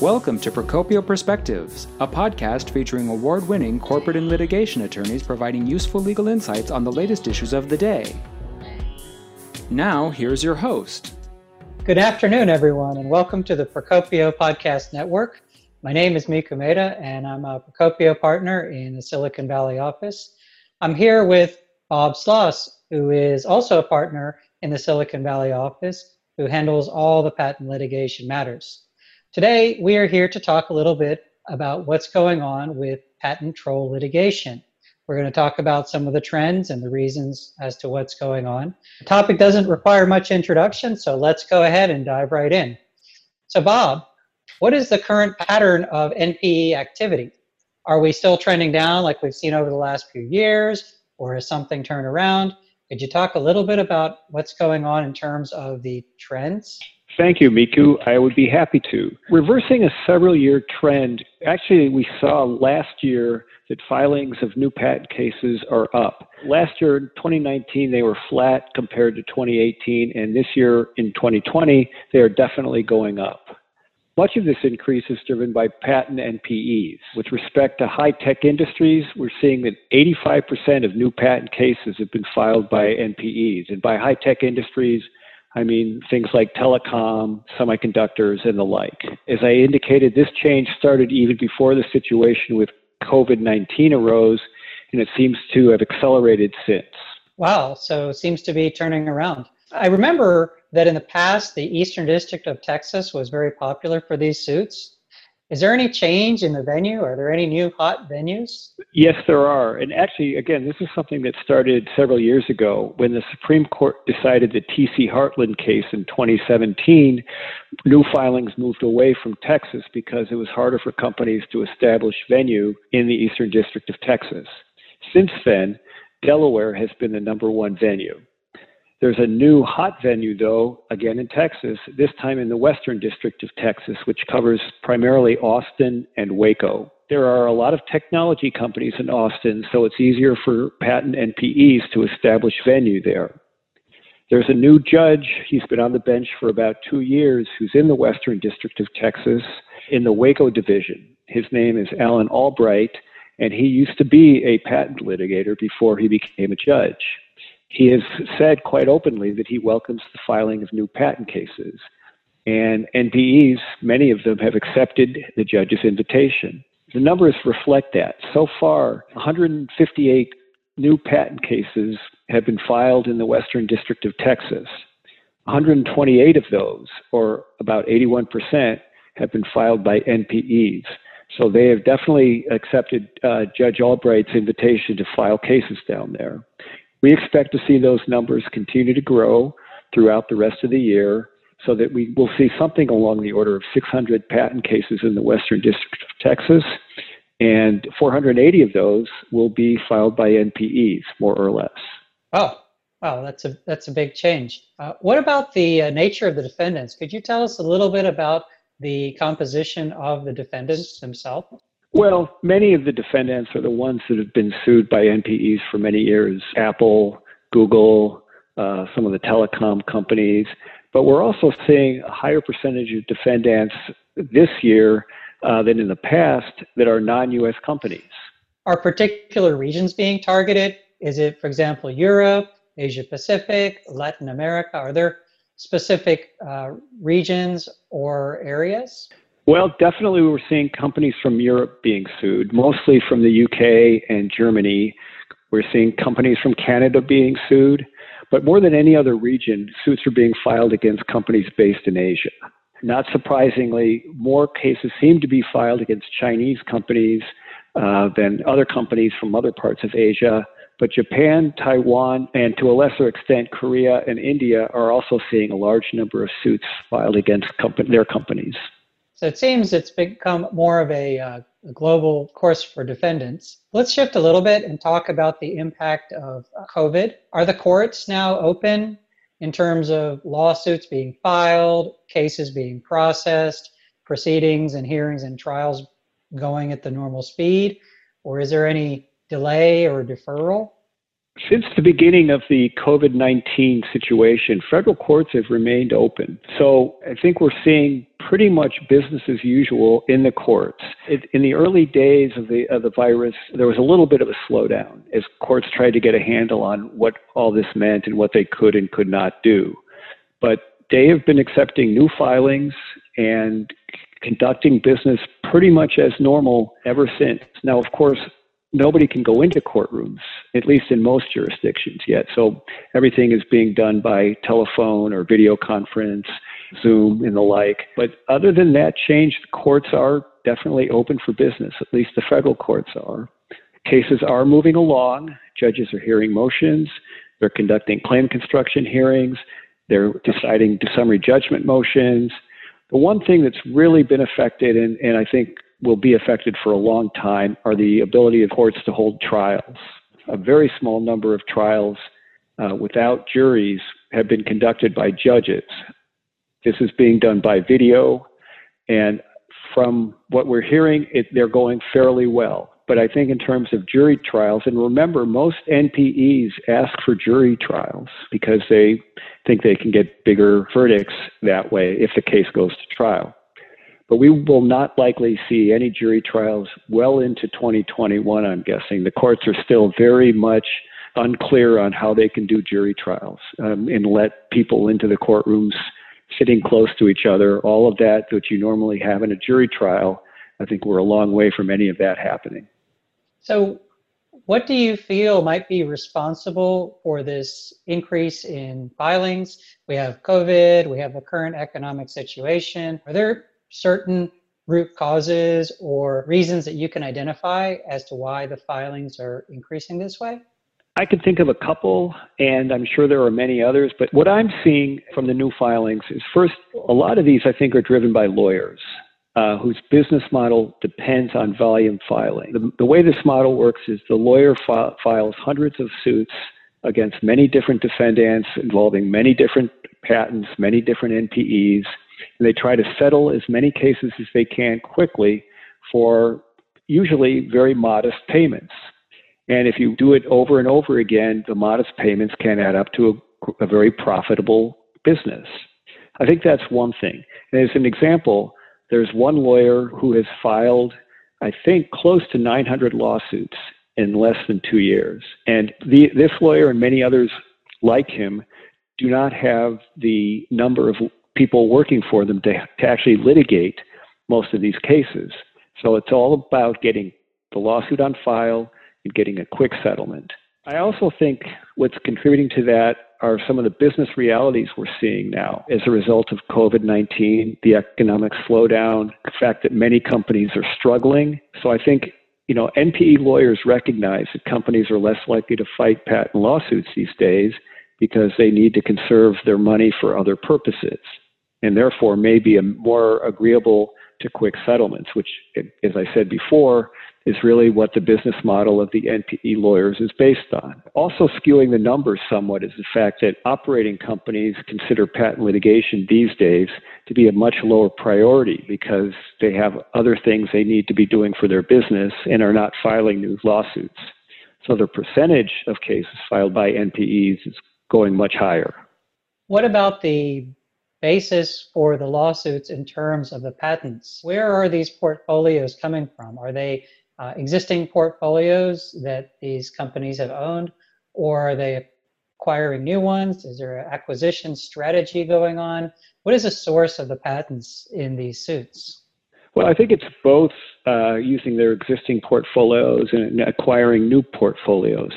Welcome to Procopio Perspectives, a podcast featuring award winning corporate and litigation attorneys providing useful legal insights on the latest issues of the day. Now, here's your host. Good afternoon, everyone, and welcome to the Procopio Podcast Network. My name is Miku Mehta, and I'm a Procopio partner in the Silicon Valley office. I'm here with Bob Sloss, who is also a partner in the Silicon Valley office, who handles all the patent litigation matters. Today, we are here to talk a little bit about what's going on with patent troll litigation. We're going to talk about some of the trends and the reasons as to what's going on. The topic doesn't require much introduction, so let's go ahead and dive right in. So, Bob, what is the current pattern of NPE activity? Are we still trending down like we've seen over the last few years, or has something turned around? Could you talk a little bit about what's going on in terms of the trends? Thank you, Miku. I would be happy to. Reversing a several year trend, actually, we saw last year that filings of new patent cases are up. Last year, in 2019, they were flat compared to 2018, and this year in 2020, they are definitely going up. Much of this increase is driven by patent NPEs. With respect to high tech industries, we're seeing that 85% of new patent cases have been filed by NPEs. And by high tech industries, I mean things like telecom, semiconductors, and the like. As I indicated, this change started even before the situation with COVID 19 arose, and it seems to have accelerated since. Wow, so it seems to be turning around. I remember that in the past, the Eastern District of Texas was very popular for these suits. Is there any change in the venue? Are there any new hot venues? Yes, there are. And actually, again, this is something that started several years ago when the Supreme Court decided the T.C. Heartland case in 2017. New filings moved away from Texas because it was harder for companies to establish venue in the Eastern District of Texas. Since then, Delaware has been the number one venue. There's a new hot venue, though, again in Texas, this time in the Western District of Texas, which covers primarily Austin and Waco. There are a lot of technology companies in Austin, so it's easier for patent NPEs to establish venue there. There's a new judge, he's been on the bench for about two years, who's in the Western District of Texas in the Waco division. His name is Alan Albright, and he used to be a patent litigator before he became a judge. He has said quite openly that he welcomes the filing of new patent cases. And NPEs, many of them have accepted the judge's invitation. The numbers reflect that. So far, 158 new patent cases have been filed in the Western District of Texas. 128 of those, or about 81%, have been filed by NPEs. So they have definitely accepted uh, Judge Albright's invitation to file cases down there. We expect to see those numbers continue to grow throughout the rest of the year so that we will see something along the order of 600 patent cases in the Western District of Texas, and 480 of those will be filed by NPEs, more or less. Oh, wow, that's a that's a big change. Uh, what about the uh, nature of the defendants? Could you tell us a little bit about the composition of the defendants themselves? Well, many of the defendants are the ones that have been sued by NPEs for many years Apple, Google, uh, some of the telecom companies. But we're also seeing a higher percentage of defendants this year uh, than in the past that are non US companies. Are particular regions being targeted? Is it, for example, Europe, Asia Pacific, Latin America? Are there specific uh, regions or areas? Well, definitely we're seeing companies from Europe being sued, mostly from the UK and Germany. We're seeing companies from Canada being sued, but more than any other region, suits are being filed against companies based in Asia. Not surprisingly, more cases seem to be filed against Chinese companies uh, than other companies from other parts of Asia. But Japan, Taiwan, and to a lesser extent, Korea and India are also seeing a large number of suits filed against their companies. So it seems it's become more of a, uh, a, global course for defendants. Let's shift a little bit and talk about the impact of COVID. Are the courts now open in terms of lawsuits being filed, cases being processed, proceedings and hearings and trials going at the normal speed? Or is there any delay or deferral? Since the beginning of the COVID 19 situation, federal courts have remained open. So I think we're seeing pretty much business as usual in the courts. It, in the early days of the, of the virus, there was a little bit of a slowdown as courts tried to get a handle on what all this meant and what they could and could not do. But they have been accepting new filings and conducting business pretty much as normal ever since. Now, of course, nobody can go into courtrooms, at least in most jurisdictions yet. So everything is being done by telephone or video conference, Zoom, and the like. But other than that change, the courts are definitely open for business, at least the federal courts are. Cases are moving along. Judges are hearing motions. They're conducting claim construction hearings. They're deciding summary judgment motions. The one thing that's really been affected, and, and I think will be affected for a long time are the ability of courts to hold trials. A very small number of trials uh, without juries have been conducted by judges. This is being done by video, and from what we're hearing, it, they're going fairly well. But I think in terms of jury trials, and remember, most NPEs ask for jury trials because they think they can get bigger verdicts that way if the case goes to trial. But we will not likely see any jury trials well into 2021, I'm guessing. The courts are still very much unclear on how they can do jury trials um, and let people into the courtrooms sitting close to each other, all of that that you normally have in a jury trial. I think we're a long way from any of that happening. So, what do you feel might be responsible for this increase in filings? We have COVID, we have the current economic situation. Are there certain root causes or reasons that you can identify as to why the filings are increasing this way? I can think of a couple, and I'm sure there are many others, but what I'm seeing from the new filings is first, a lot of these I think are driven by lawyers. Uh, whose business model depends on volume filing. The, the way this model works is the lawyer fi- files hundreds of suits against many different defendants involving many different patents, many different NPEs, and they try to settle as many cases as they can quickly for usually very modest payments. And if you do it over and over again, the modest payments can add up to a, a very profitable business. I think that's one thing. And as an example, there's one lawyer who has filed, I think, close to 900 lawsuits in less than two years. And the, this lawyer and many others like him do not have the number of people working for them to, to actually litigate most of these cases. So it's all about getting the lawsuit on file and getting a quick settlement. I also think what's contributing to that are some of the business realities we're seeing now as a result of COVID 19, the economic slowdown, the fact that many companies are struggling. So I think you know, NPE lawyers recognize that companies are less likely to fight patent lawsuits these days because they need to conserve their money for other purposes and therefore may be more agreeable to quick settlements, which, as I said before, is really what the business model of the NPE lawyers is based on. Also, skewing the numbers somewhat is the fact that operating companies consider patent litigation these days to be a much lower priority because they have other things they need to be doing for their business and are not filing new lawsuits. So, the percentage of cases filed by NPEs is going much higher. What about the basis for the lawsuits in terms of the patents. Where are these portfolios coming from? Are they uh, existing portfolios that these companies have owned, or are they acquiring new ones? Is there an acquisition strategy going on? What is the source of the patents in these suits? Well, I think it's both uh, using their existing portfolios and acquiring new portfolios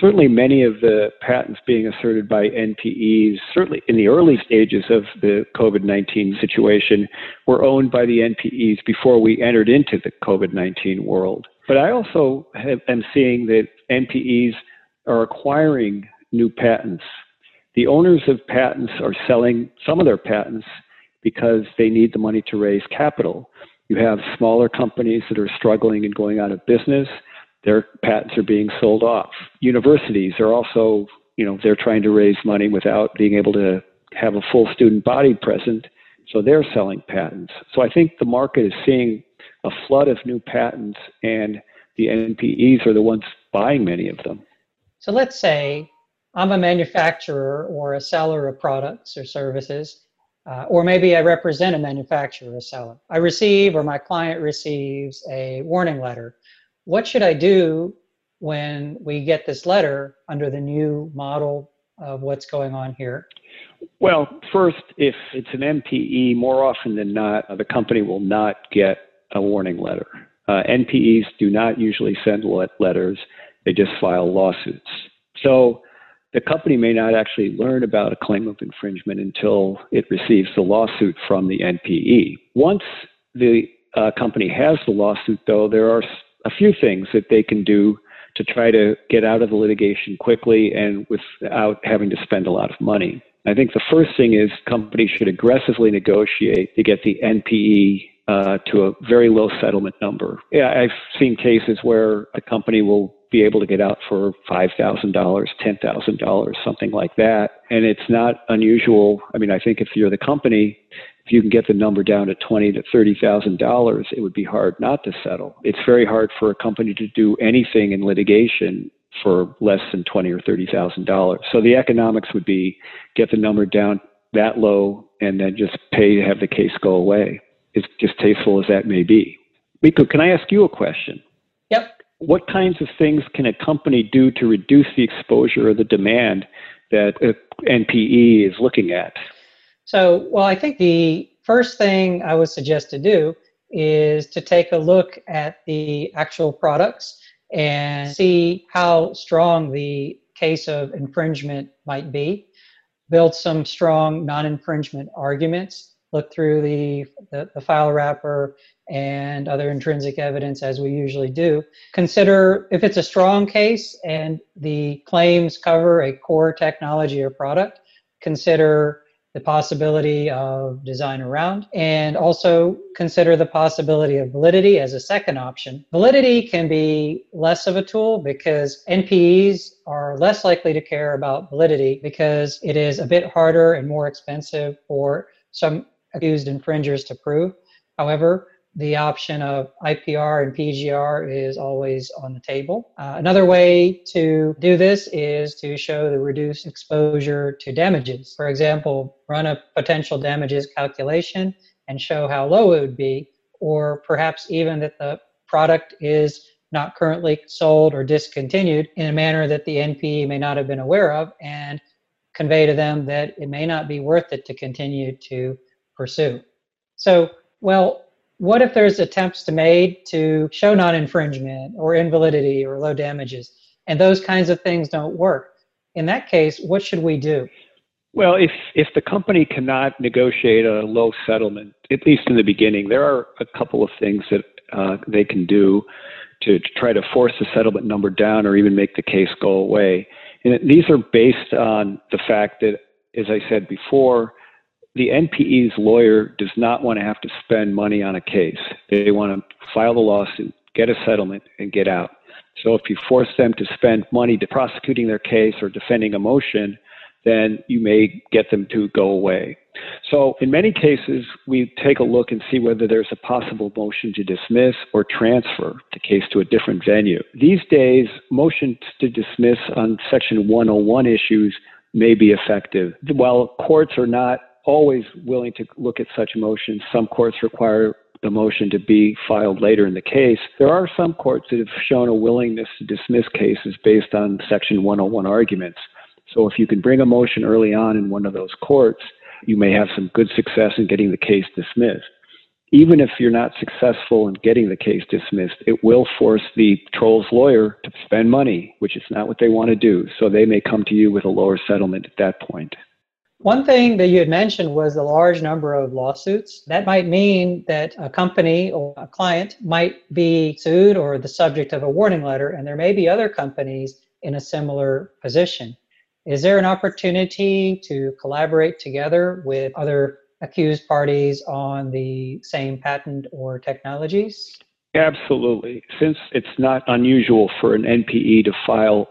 certainly many of the patents being asserted by NPEs, certainly in the early stages of the COVID 19 situation, were owned by the NPEs before we entered into the COVID 19 world. But I also have, am seeing that NPEs are acquiring new patents. The owners of patents are selling some of their patents because they need the money to raise capital. You have smaller companies that are struggling and going out of business their patents are being sold off. Universities are also, you know, they're trying to raise money without being able to have a full student body present, so they're selling patents. So I think the market is seeing a flood of new patents, and the NPEs are the ones buying many of them. So let's say I'm a manufacturer or a seller of products or services, uh, or maybe I represent a manufacturer or seller. I receive or my client receives a warning letter. What should I do when we get this letter under the new model of what's going on here? Well, first, if it's an NPE, more often than not, the company will not get a warning letter. Uh, NPEs do not usually send letters, they just file lawsuits. So the company may not actually learn about a claim of infringement until it receives the lawsuit from the NPE. Once the uh, company has the lawsuit, though, there are a few things that they can do to try to get out of the litigation quickly and without having to spend a lot of money. I think the first thing is companies should aggressively negotiate to get the NPE uh, to a very low settlement number. Yeah, I've seen cases where a company will be able to get out for $5,000, $10,000, something like that. And it's not unusual. I mean, I think if you're the company, if you can get the number down to twenty to thirty thousand dollars, it would be hard not to settle. It's very hard for a company to do anything in litigation for less than twenty or thirty thousand dollars. So the economics would be get the number down that low and then just pay to have the case go away. As distasteful as that may be. Miku, can I ask you a question? Yep. What kinds of things can a company do to reduce the exposure or the demand that uh, NPE is looking at? So, well, I think the first thing I would suggest to do is to take a look at the actual products and see how strong the case of infringement might be. Build some strong non infringement arguments, look through the, the, the, file wrapper and other intrinsic evidence as we usually do. Consider if it's a strong case and the claims cover a core technology or product, consider the possibility of design around, and also consider the possibility of validity as a second option. Validity can be less of a tool because NPEs are less likely to care about validity because it is a bit harder and more expensive for some accused infringers to prove. However, the option of IPR and PGR is always on the table. Uh, another way to do this is to show the reduced exposure to damages. For example, run a potential damages calculation and show how low it would be, or perhaps even that the product is not currently sold or discontinued in a manner that the NPE may not have been aware of and convey to them that it may not be worth it to continue to pursue. So, well, what if there's attempts to made to show non-infringement or invalidity or low damages? And those kinds of things don't work. In that case what should we do? Well if if the company cannot negotiate a low settlement at least in the beginning there are a couple of things that uh, they can do to, to try to force the settlement number down or even make the case go away. And these are based on the fact that as i said before the NPE's lawyer does not want to have to spend money on a case. They want to file the lawsuit, get a settlement, and get out. So if you force them to spend money to prosecuting their case or defending a motion, then you may get them to go away. So in many cases, we take a look and see whether there's a possible motion to dismiss or transfer the case to a different venue. These days, motions to dismiss on Section 101 issues may be effective. While courts are not always willing to look at such motions. Some courts require the motion to be filed later in the case. There are some courts that have shown a willingness to dismiss cases based on Section 101 arguments. So if you can bring a motion early on in one of those courts, you may have some good success in getting the case dismissed. Even if you're not successful in getting the case dismissed, it will force the troll's lawyer to spend money, which is not what they want to do. So they may come to you with a lower settlement at that point. One thing that you had mentioned was the large number of lawsuits. That might mean that a company or a client might be sued or the subject of a warning letter, and there may be other companies in a similar position. Is there an opportunity to collaborate together with other accused parties on the same patent or technologies? Absolutely. Since it's not unusual for an NPE to file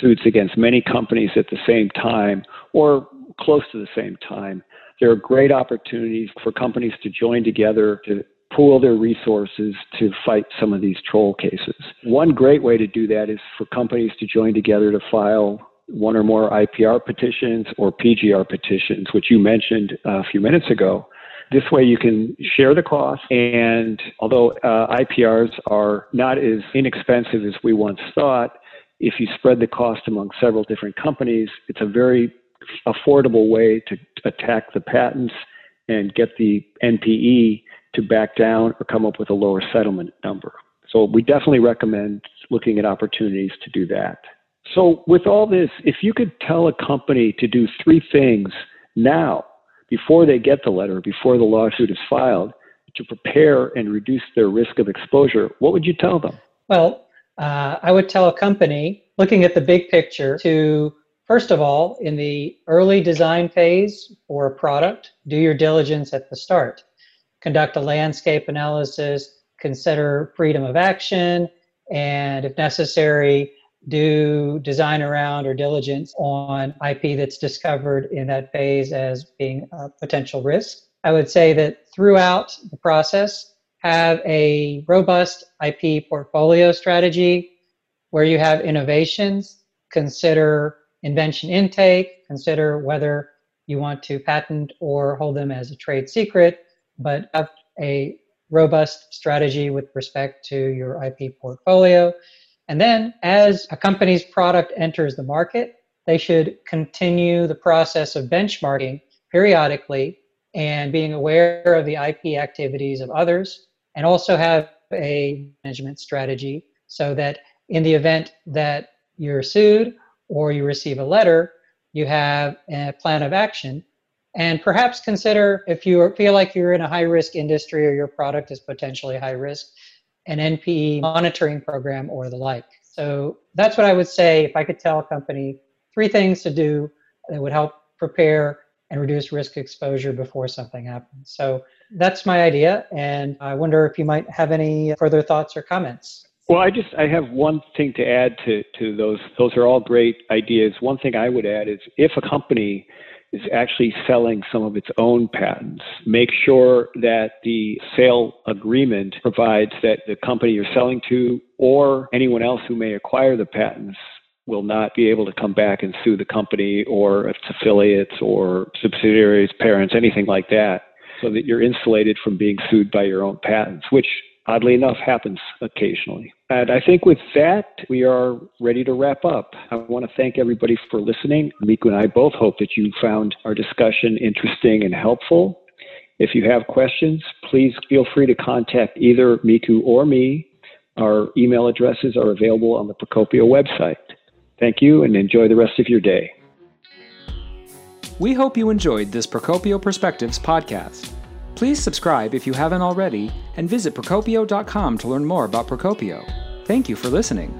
suits against many companies at the same time or close to the same time. There are great opportunities for companies to join together to pool their resources to fight some of these troll cases. One great way to do that is for companies to join together to file one or more IPR petitions or PGR petitions, which you mentioned a few minutes ago. This way, you can share the cost, and although uh, IPRs are not as inexpensive as we once thought, if you spread the cost among several different companies, it's a very affordable way to attack the patents and get the NPE to back down or come up with a lower settlement number. So we definitely recommend looking at opportunities to do that. So with all this, if you could tell a company to do three things now before they get the letter, before the lawsuit is filed, to prepare and reduce their risk of exposure, what would you tell them? Well, uh, I would tell a company looking at the big picture to First of all, in the early design phase for a product, do your diligence at the start. Conduct a landscape analysis, consider freedom of action, and if necessary, do design around or diligence on IP that's discovered in that phase as being a potential risk. I would say that throughout the process, have a robust IP portfolio strategy where you have innovations, consider invention intake, consider whether you want to patent or hold them as a trade secret, but have a robust strategy with respect to your IP portfolio. And then as a company's product enters the market, they should continue the process of benchmarking periodically and being aware of the IP activities of others and also have a management strategy so that in the event that you're sued or you receive a letter, you have a plan of action. And perhaps consider if you feel like you're in a high risk industry or your product is potentially high risk, an NPE monitoring program or the like. So that's what I would say if I could tell a company three things to do that would help prepare and reduce risk exposure before something happens. So that's my idea. And I wonder if you might have any further thoughts or comments. Well, I just I have one thing to add to to those. Those are all great ideas. One thing I would add is if a company is actually selling some of its own patents, make sure that the sale agreement provides that the company you're selling to or anyone else who may acquire the patents will not be able to come back and sue the company or its affiliates or subsidiaries, parents, anything like that, so that you're insulated from being sued by your own patents, which oddly enough happens occasionally. And I think with that, we are ready to wrap up. I want to thank everybody for listening. Miku and I both hope that you found our discussion interesting and helpful. If you have questions, please feel free to contact either Miku or me. Our email addresses are available on the Procopio website. Thank you and enjoy the rest of your day. We hope you enjoyed this Procopio Perspectives podcast. Please subscribe if you haven't already and visit Procopio.com to learn more about Procopio. Thank you for listening.